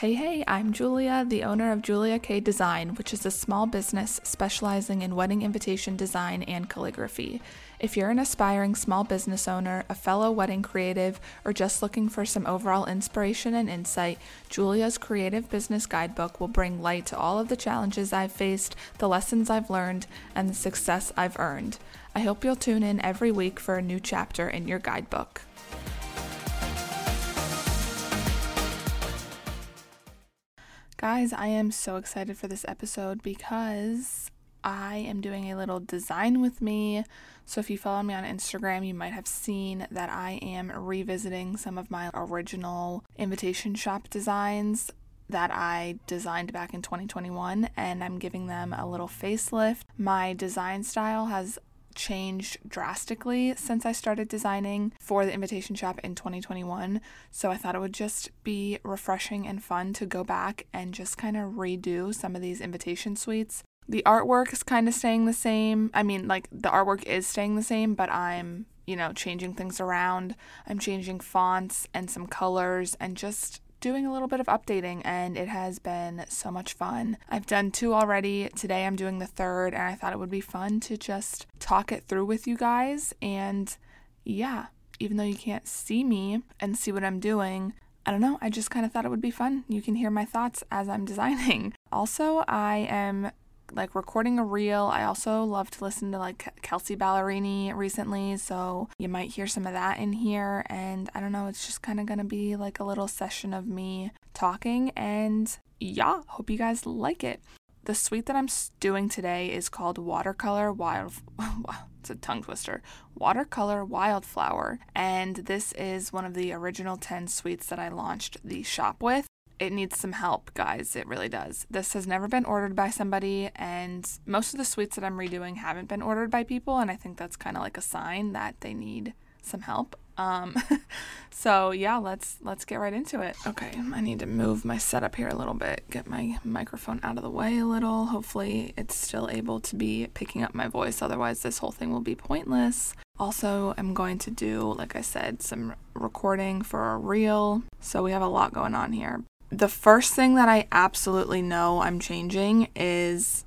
Hey, hey, I'm Julia, the owner of Julia K Design, which is a small business specializing in wedding invitation design and calligraphy. If you're an aspiring small business owner, a fellow wedding creative, or just looking for some overall inspiration and insight, Julia's Creative Business Guidebook will bring light to all of the challenges I've faced, the lessons I've learned, and the success I've earned. I hope you'll tune in every week for a new chapter in your guidebook. Guys, I am so excited for this episode because I am doing a little design with me. So, if you follow me on Instagram, you might have seen that I am revisiting some of my original invitation shop designs that I designed back in 2021 and I'm giving them a little facelift. My design style has changed drastically since I started designing for the invitation shop in 2021. So I thought it would just be refreshing and fun to go back and just kind of redo some of these invitation suites. The artwork is kind of staying the same. I mean, like the artwork is staying the same, but I'm, you know, changing things around. I'm changing fonts and some colors and just doing a little bit of updating and it has been so much fun. I've done two already. Today I'm doing the third and I thought it would be fun to just talk it through with you guys. And yeah, even though you can't see me and see what I'm doing, I don't know, I just kind of thought it would be fun. You can hear my thoughts as I'm designing. Also, I am like recording a reel. I also love to listen to like Kelsea Ballerini recently, so you might hear some of that in here. And I don't know, it's just kind of gonna be like a little session of me talking. And yeah, hope you guys like it. The suite that I'm doing today is called Watercolor Wild. it's a tongue twister. Watercolor Wildflower. And this is one of the original 10 suites that I launched the shop with it needs some help, guys. It really does. This has never been ordered by somebody, and most of the suites that I'm redoing haven't been ordered by people, and I think that's kind of like a sign that they need some help. Um, so yeah, let's let's get right into it. Okay, I need to move my setup here a little bit, get my microphone out of the way a little. Hopefully, it's still able to be picking up my voice. Otherwise, this whole thing will be pointless. Also, I'm going to do, like I said, some recording for a reel. So we have a lot going on here the first thing that I absolutely know I'm changing is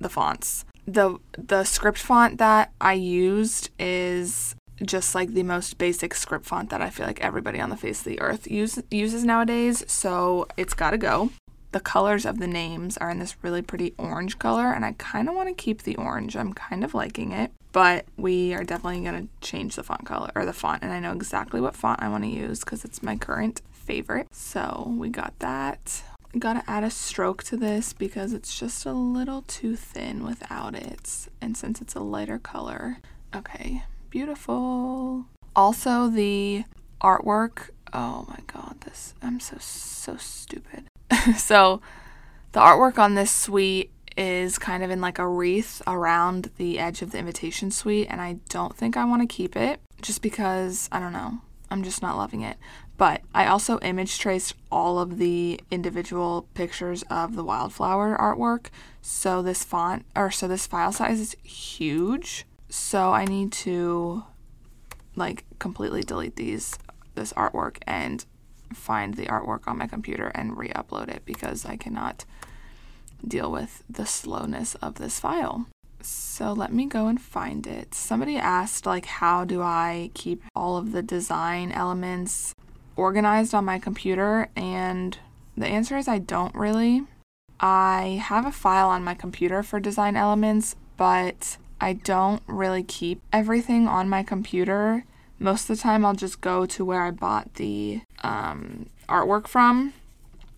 the fonts. The the script font that I used is just like the most basic script font that I feel like everybody on the face of the earth use, uses nowadays, so it's got to go. The colors of the names are in this really pretty orange color, and I kind of want to keep the orange. I'm kind of liking it, but we are definitely going to change the font color or the font, and I know exactly what font I want to use because it's my current favorite. So we got that. Gotta add a stroke to this because it's just a little too thin without it. And since it's a lighter color, okay, beautiful. Also, the artwork. Oh my god, this, I'm so, so stupid. so, the artwork on this suite is kind of in like a wreath around the edge of the invitation suite, and I don't think I want to keep it just because I don't know. I'm just not loving it. But I also image traced all of the individual pictures of the wildflower artwork. So this font or so this file size is huge. So I need to like completely delete these this artwork and find the artwork on my computer and re-upload it because I cannot deal with the slowness of this file. So let me go and find it. Somebody asked like how do I keep all of the design elements organized on my computer? And the answer is I don't really. I have a file on my computer for design elements, but I don't really keep everything on my computer. Most of the time, I'll just go to where I bought the um, artwork from,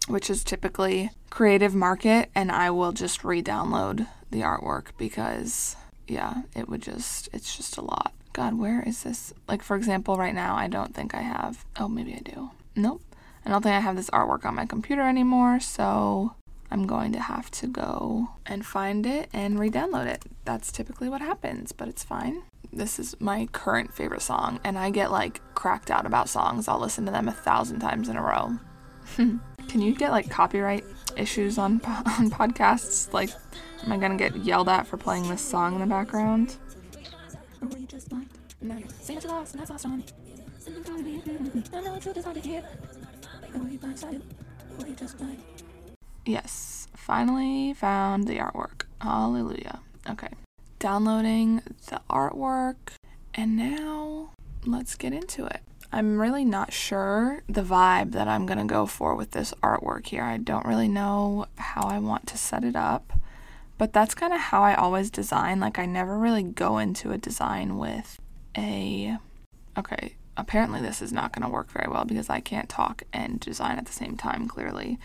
which is typically Creative Market, and I will just re download the artwork because, yeah, it would just, it's just a lot. God, where is this? Like, for example, right now, I don't think I have. Oh, maybe I do. Nope. I don't think I have this artwork on my computer anymore, so I'm going to have to go and find it and re download it. That's typically what happens, but it's fine. This is my current favorite song, and I get like cracked out about songs. I'll listen to them a thousand times in a row. Can you get like copyright issues on, on podcasts? Like, am I gonna get yelled at for playing this song in the background? Yes, finally found the artwork. Hallelujah. Okay. Downloading the artwork, and now let's get into it. I'm really not sure the vibe that I'm gonna go for with this artwork here. I don't really know how I want to set it up, but that's kind of how I always design. Like, I never really go into a design with a. Okay, apparently this is not gonna work very well because I can't talk and design at the same time, clearly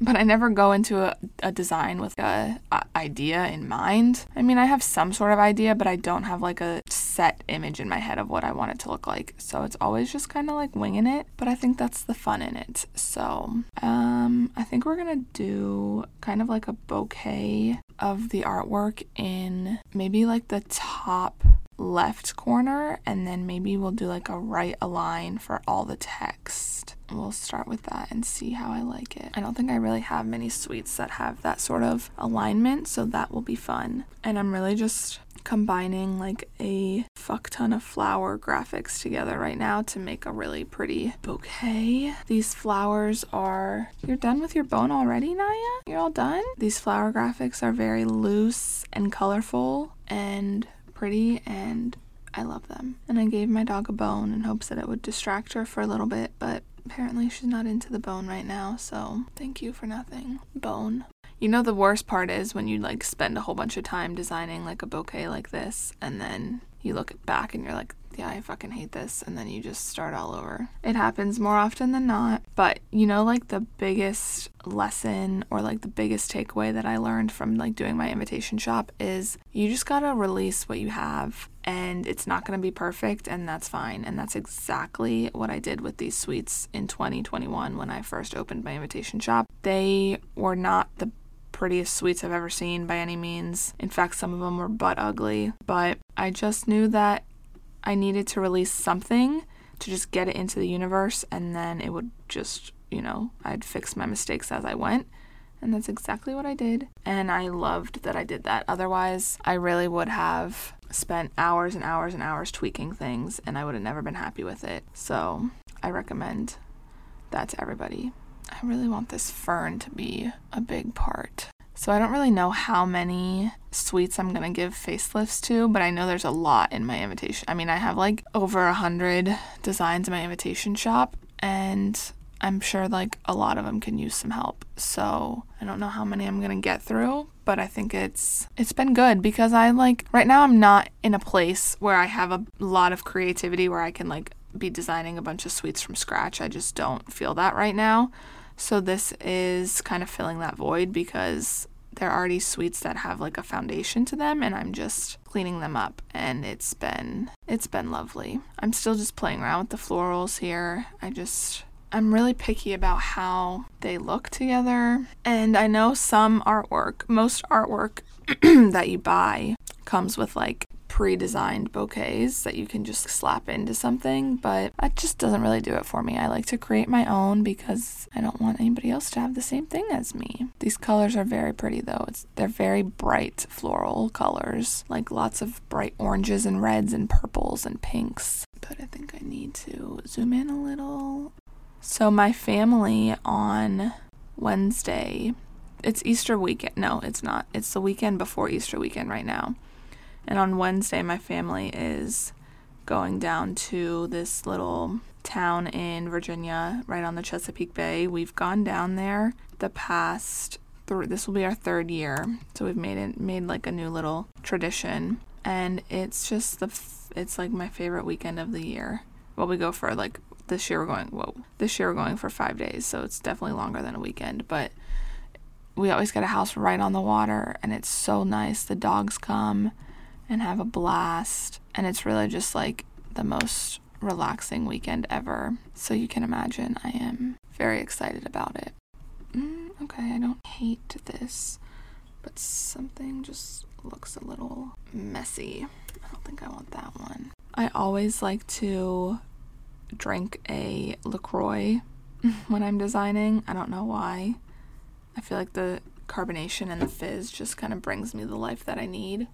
but I never go into a, a design with a, a, idea in mind. I mean, I have some sort of idea, but I don't have like a set image in my head of what I want it to look like. So it's always just kind of like winging it, but I think that's the fun in it. So, um, I think we're gonna do kind of like a bouquet of the artwork in maybe like the top left corner, and then maybe we'll do like a right align for all the text we'll start with that and see how I like it. I don't think I really have many suites that have that sort of alignment, so that will be fun. And I'm really just combining like a fuck ton of flower graphics together right now to make a really pretty bouquet. These flowers are. You're done with your bone already, Naya? You're all done? These flower graphics are very loose and colorful and pretty and I love them. And I gave my dog a bone in hopes that it would distract her for a little bit, but Apparently, she's not into the bone right now, so thank you for nothing. Bone. You know, the worst part is when you like spend a whole bunch of time designing like a bouquet like this, and then you look back and you're like, yeah, I fucking hate this. And then you just start all over. It happens more often than not. But you know, like the biggest lesson or like the biggest takeaway that I learned from like doing my invitation shop is you just gotta release what you have and it's not gonna be perfect and that's fine. And that's exactly what I did with these suites in 2021 when I first opened my invitation shop. They were not the prettiest suites I've ever seen by any means. In fact, some of them were butt ugly, but I just knew that I needed to release something to just get it into the universe and then it would just, you know, I'd fix my mistakes as I went. And that's exactly what I did. And I loved that I did that. Otherwise, I really would have spent hours and hours and hours tweaking things and I would have never been happy with it. So I recommend that to everybody. I really want this fern to be a big part so I don't really know how many suites I'm gonna give facelifts to, but I know there's a lot in my invitation. I mean, I have like over a hundred designs in my invitation shop, and I'm sure like a lot of them can use some help. So I don't know how many I'm gonna get through, but I think it's it's been good because I like right now I'm not in a place where I have a lot of creativity where I can like be designing a bunch of suites from scratch. I just don't feel that right now. So this is kind of filling that void because they're already suites that have like a foundation to them and I'm just cleaning them up and it's been it's been lovely. I'm still just playing around with the florals here. I just I'm really picky about how they look together. And I know some artwork, most artwork that you buy comes with like pre designed bouquets that you can just slap into something, but that just doesn't really do it for me. I like to create my own because I don't want anybody else to have the same thing as me. These colors are very pretty though. It's they're very bright floral colors, like lots of bright oranges and reds and purples and pinks. But I think I need to zoom in a little. So my family on Wednesday it's Easter weekend. No, it's not. It's the weekend before Easter weekend right now. And on Wednesday, my family is going down to this little town in Virginia, right on the Chesapeake Bay. We've gone down there the past. Th- this will be our third year, so we've made it made like a new little tradition, and it's just the f- it's like my favorite weekend of the year. Well, we go for like this year we're going whoa this year we're going for five days, so it's definitely longer than a weekend, but we always get a house right on the water and it's so nice. The dogs come and have a blast. And it's really just like the most relaxing weekend ever. So you can imagine I am very excited about it. Mm, okay, I don't hate this, but something just looks a little messy. I don't think I want that one. I always like to drink a LaCroix when I'm designing. I don't know why. I feel like the carbonation and the fizz just kind of brings me the life that I need.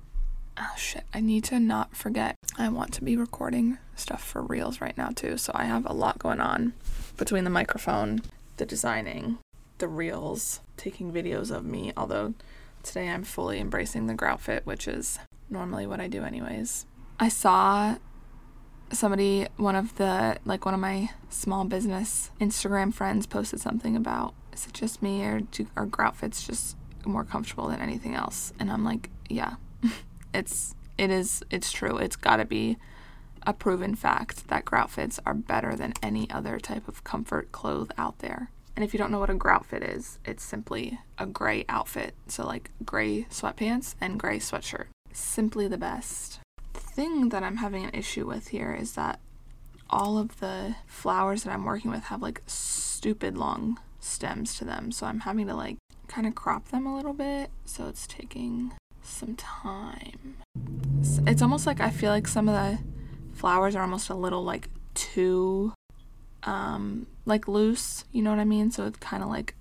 Oh shit, I need to not forget. I want to be recording stuff for reels right now too, so I have a lot going on between the microphone, the designing, the reels taking videos of me, although today I'm fully embracing the grout fit, which is normally what I do anyways. I saw somebody, one of the, like one of my small business Instagram friends posted something about, is it just me or do, are grout fits just more comfortable than anything else? And I'm like, yeah, it's, it is, it's true. It's gotta be a proven fact that grout fits are better than any other type of comfort cloth out there. And if you don't know what a grout fit is, it's simply a gray outfit. So, like gray sweatpants and gray sweatshirt. Simply the best. The thing that I'm having an issue with here is that all of the flowers that I'm working with have like stupid long stems to them. So, I'm having to like kind of crop them a little bit. So, it's taking some time. It's almost like I feel like some of the flowers are almost a little like too um, like loose, you know what I mean? So it's kind of like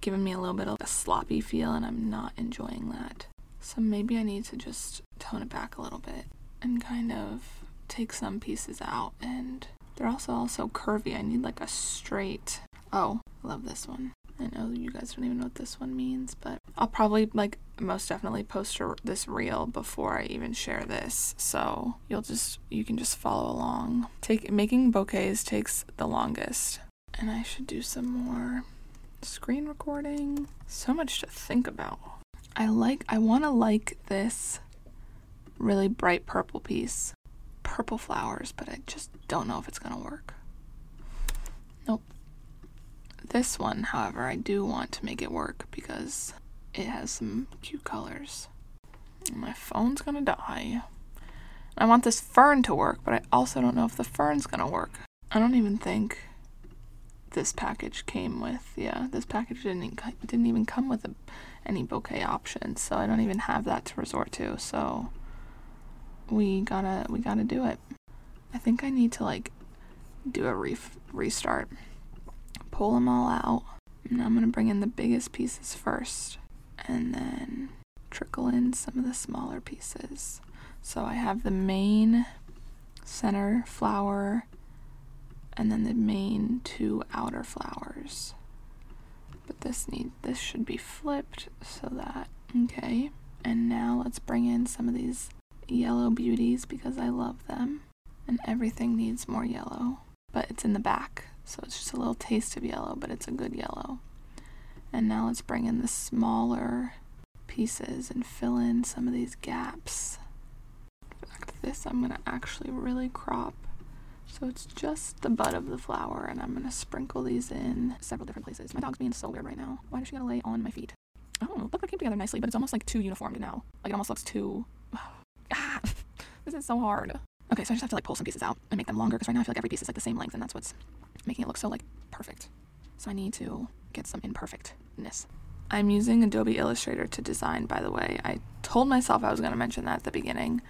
giving me a little bit of a sloppy feel, and I'm not enjoying that. So maybe I need to just tone it back a little bit and kind of take some pieces out. And they're also also curvy. I need like a straight. Oh, love this one. I know you guys don't even know what this one means, but I'll probably like most definitely post this reel before I even share this. So you'll just you can just follow along. Take making bouquets takes the longest. And I should do some more screen recording. So much to think about. I like I want to like this really bright purple piece. Purple flowers, but I just don't know if it's going to work. Nope. This one, however, I do want to make it work because it has some cute colors. My phone's gonna die. I want this fern to work, but I also don't know if the fern's gonna work. I don't even think this package came with. Yeah, this package didn't didn't even come with a, any bouquet options, so I don't even have that to resort to. So we gotta we gotta do it. I think I need to like do a re- restart. Pull them all out. And I'm gonna bring in the biggest pieces first and then trickle in some of the smaller pieces. So I have the main center flower and then the main two outer flowers. But this need this should be flipped so that okay. And now let's bring in some of these yellow beauties because I love them. And everything needs more yellow. But it's in the back, so it's just a little taste of yellow, but it's a good yellow. And now let's bring in the smaller pieces and fill in some of these gaps. In fact, this I'm going to actually really crop. So it's just the butt of the flower, and I'm going to sprinkle these in several different places. My dog's being so weird right now. Why does she gotta lay on my feet? Oh, look, it came together nicely, but it's almost like too uniformed now. Like it almost looks too. ah, this is so hard. Okay, so I just have to like pull some pieces out and make them longer because right now I feel like every piece is like the same length, and that's what's making it look so like perfect. So I need to get some imperfectness. I'm using Adobe Illustrator to design, by the way. I told myself I was going to mention that at the beginning,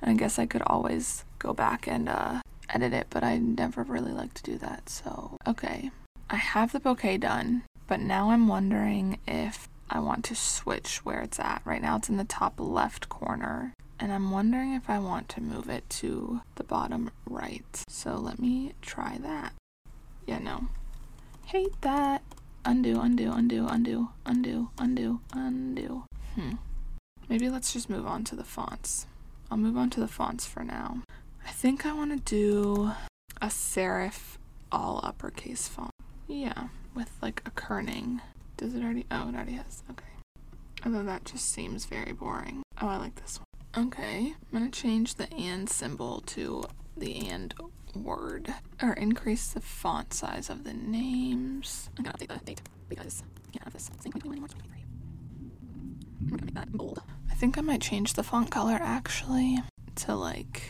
and I guess I could always go back and uh, edit it, but I never really like to do that. So, okay, I have the bouquet done, but now I'm wondering if I want to switch where it's at. Right now it's in the top left corner, and I'm wondering if I want to move it to the bottom right. So let me try that. Yeah, no. Hate that undo, undo, undo, undo, undo, undo, undo. Hmm. Maybe let's just move on to the fonts. I'll move on to the fonts for now. I think I want to do a serif all uppercase font. Yeah, with like a kerning. Does it already? Oh, it already has. Okay. Although that just seems very boring. Oh, I like this one. Okay, I'm gonna change the and symbol to the and word or increase the font size of the names. I'm gonna update the date because I can't have this. I'm gonna make that bold. I think I might change the font color actually to like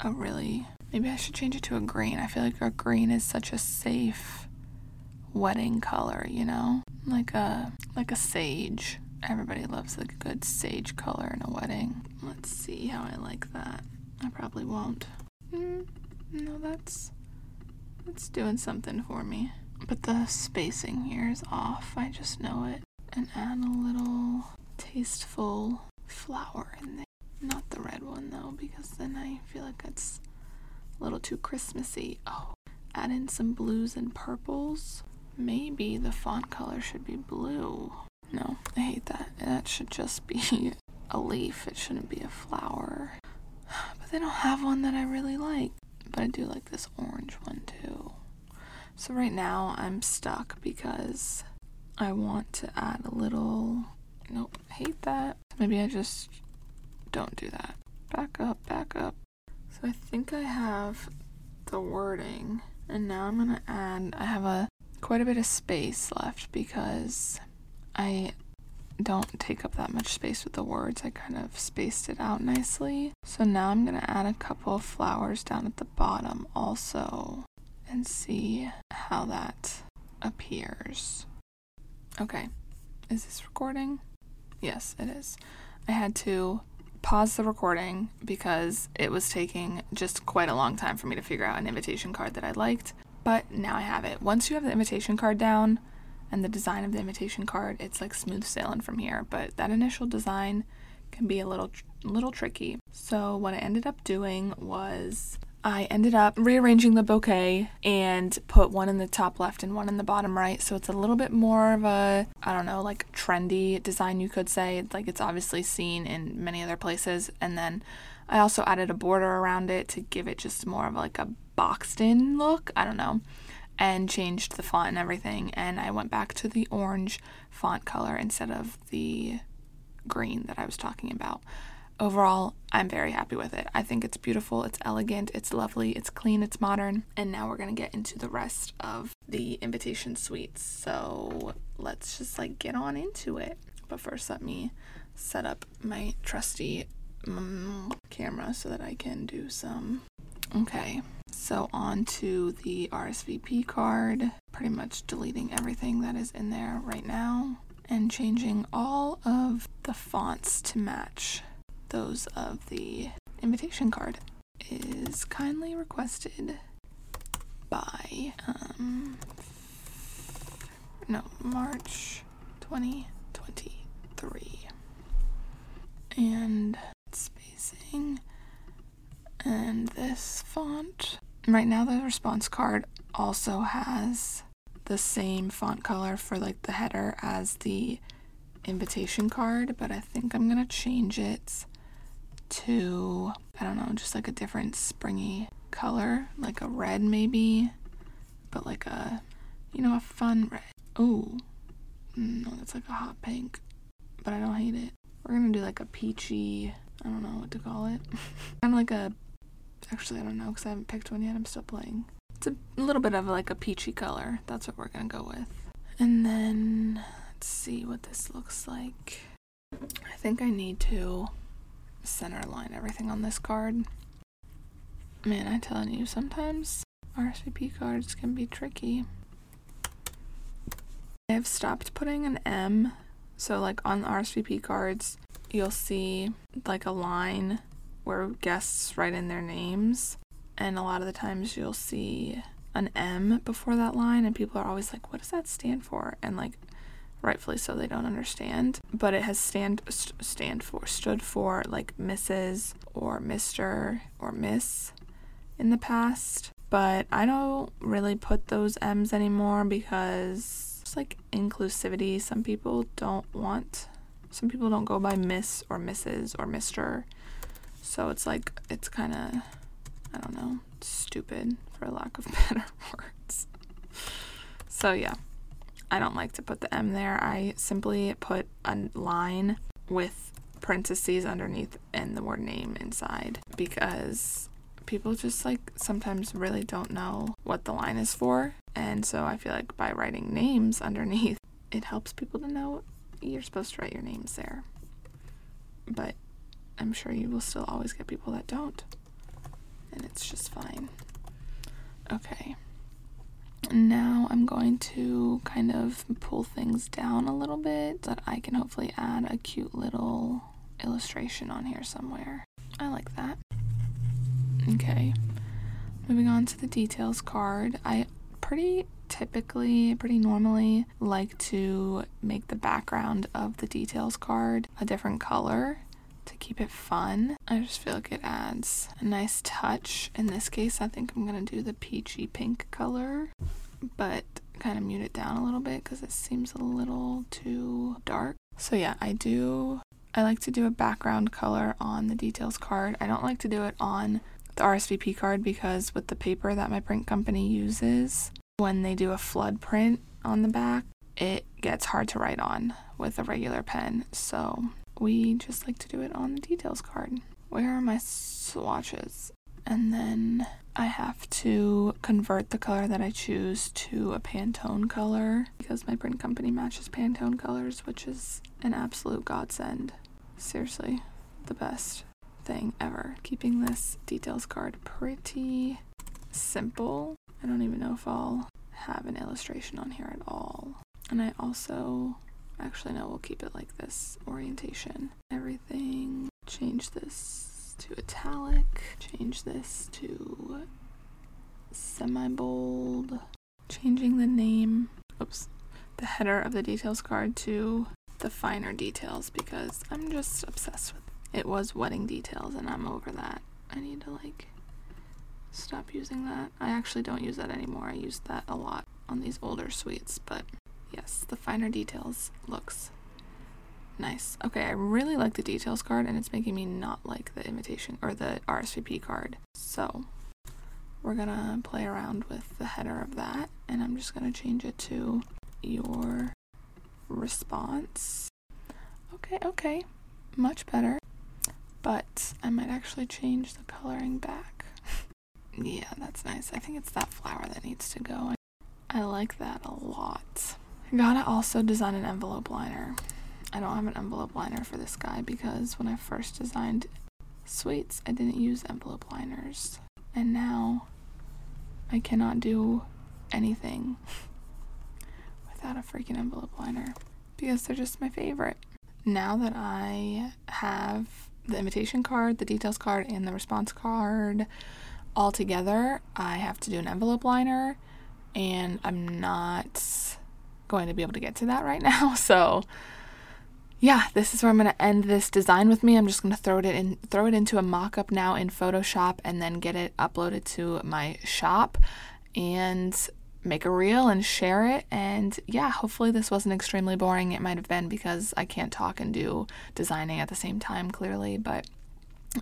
a really maybe I should change it to a green. I feel like a green is such a safe wedding color, you know? Like a like a sage. Everybody loves a good sage color in a wedding. Let's see how I like that. I probably won't. Mm. No, that's that's doing something for me. But the spacing here is off. I just know it. And add a little tasteful flower in there. Not the red one though, because then I feel like it's a little too Christmassy. Oh, add in some blues and purples. maybe the font color should be blue. No, I hate that. That should just be a leaf. It shouldn't be a flower. But they don't have one that I really like. But I do like this orange one too. So right now I'm stuck because I want to add a little. Nope, hate that. Maybe I just don't do that. Back up, back up. So I think I have the wording, and now I'm gonna add. I have a quite a bit of space left because I don't take up that much space with the words. I kind of spaced it out nicely. So now I'm gonna add a couple of flowers down at the bottom also and see how that appears. Okay, is this recording? Yes, it is. I had to pause the recording because it was taking just quite a long time for me to figure out an invitation card that I liked, but now I have it. Once you have the invitation card down and the design of the invitation card, it's like smooth sailing from here, but that initial design can be a little little tricky. So what I ended up doing was I ended up rearranging the bouquet and put one in the top left and one in the bottom right. So it's a little bit more of a, I don't know, like trendy design, you could say. Like it's obviously seen in many other places. And then I also added a border around it to give it just more of like a boxed in look. I don't know. And changed the font and everything. And I went back to the orange font color instead of the green that I was talking about overall, I'm very happy with it. I think it's beautiful, it's elegant, it's lovely, it's clean, it's modern. And now we're to get into the rest of the invitation suites. So let's just like get on into it. But first, let me set up my trusty um, camera so that I can do some. Okay, so on to the RSVP card. Pretty much deleting everything that is in there right now and changing all of the fonts to match those of the invitation card is kindly requested by um no March 2023 and spacing and this font right now the response card also has the same font color for like the header as the invitation card but I think I'm gonna change it to, I don't know, just like a different springy color, like a red maybe, but like a, you know, a fun red. Oh, no, that's like a hot pink, but I don't hate it. We're gonna do like a peachy, I don't know what to call it. kind of like a, actually, I don't know because I haven't picked one yet. I'm still playing. It's a little bit of like a peachy color. That's what we're gonna go with. And then let's see what this looks like. I think I need to center line everything on this card. Man, I'm telling you, sometimes RSVP cards can be tricky. I've stopped putting an M, so like on RSVP cards, you'll see like a line where guests write in their names, and a lot of the times you'll see an M before that line, and people are always like, "What does that stand for?" And like, rightfully so they don't understand. But it has stand st- stand for stood for like mrs or mr or miss in the past. But i don't really put those m's anymore because it's like inclusivity. Some people don't want some people don't go by miss or mrs or mr so it's like it's kind of i don't know stupid for lack of better words so yeah I don't like to put the M there. I simply put a line with parentheses underneath and the word name inside because people just like sometimes really don't know what the line is for. And so I feel like by writing names underneath, it helps people to know you're supposed to write your names there. But I'm sure you will still always get people that don't. And it's just fine. Okay now I'm going to kind of pull things down a little bit so that I can hopefully add a cute little illustration on here somewhere. I like that. Okay, moving on to the details card. I pretty typically, pretty normally like to make the background of the details card a different color to keep it fun. I just feel like it adds a nice touch. In this case, I think I'm gonna do the peachy pink color, but kind of mute it down a little bit because it seems a little too dark. So yeah, I do, I like to do a background color on the details card. I don't like to do it on the RSVP card because with the paper that my print company uses, when they do a flood print on the back, it gets hard to write on with a regular pen. So we just like to do it on the details card. Where are my swatches? And then I have to convert the color that I choose to a Pantone color because my print company matches Pantone colors, which is an absolute godsend. Seriously, the best thing ever. Keeping this details card pretty simple. I don't even know if I'll have an illustration on here at all. And I also, actually, no, we'll keep it like this orientation. Everything, change this to italic, change this to semi bold, changing the name, oops, the header of the details card to the finer details because I'm just obsessed with it. it was wedding details and I'm over that. I need to like stop using that. I actually don't use that anymore. I used that a lot on these older suites, but yes, the finer details looks nice. Okay, I really like the details card and it's making me not like the invitation or the RSVP card. So we're gonna play around with the header of that and I'm just gonna change it to your response. Okay, okay, much better. But I might actually change the coloring back. yeah, that's nice. I think it's that flower that needs to go. I like that a lot. I gotta also design an envelope liner. I don't have an envelope liner for this guy because when I first designed suites, I didn't use envelope liners. And now I cannot do anything without a freaking envelope liner because they're just my favorite. Now that I have the invitation card, the details card, and the response card all together, I have to do an envelope liner and I'm not going to be able to get to that right now. So yeah, this is where I'm going to end this design with me. I'm just going to throw it in throw it into a mock-up now in Photoshop and then get it uploaded to my shop and make a reel and share it. And yeah, hopefully this wasn't extremely boring. It might have been because I can't talk and do designing at the same time clearly, but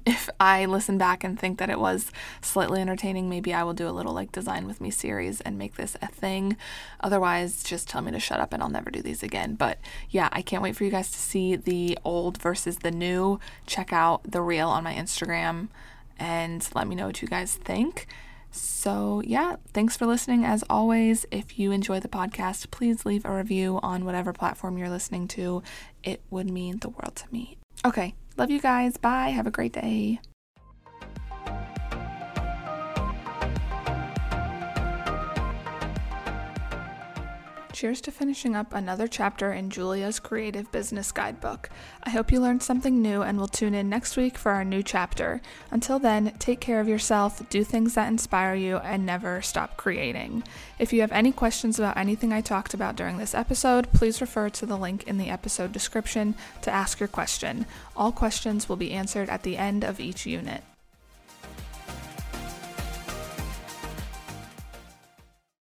if I listen back and think that it was slightly entertaining, maybe I will do a little like design with me series and make this a thing. Otherwise, just tell me to shut up and I'll never do these again. But yeah, I can't wait for you guys to see the old versus the new. Check out the reel on my Instagram and let me know what you guys think. So, yeah, thanks for listening. As always, if you enjoy the podcast, please leave a review on whatever platform you're listening to. It would mean the world to me. Okay, Love you guys. Bye. Have a great day. Cheers to finishing up another chapter in Julia's creative business guidebook. I hope you learned something new and will tune in next week for our new chapter. Until then, take care of yourself, do things that inspire you, and never stop creating. If you have any questions about anything I talked about during this episode, please refer to the link in the episode description to ask your question. All questions will be answered at the end of each unit.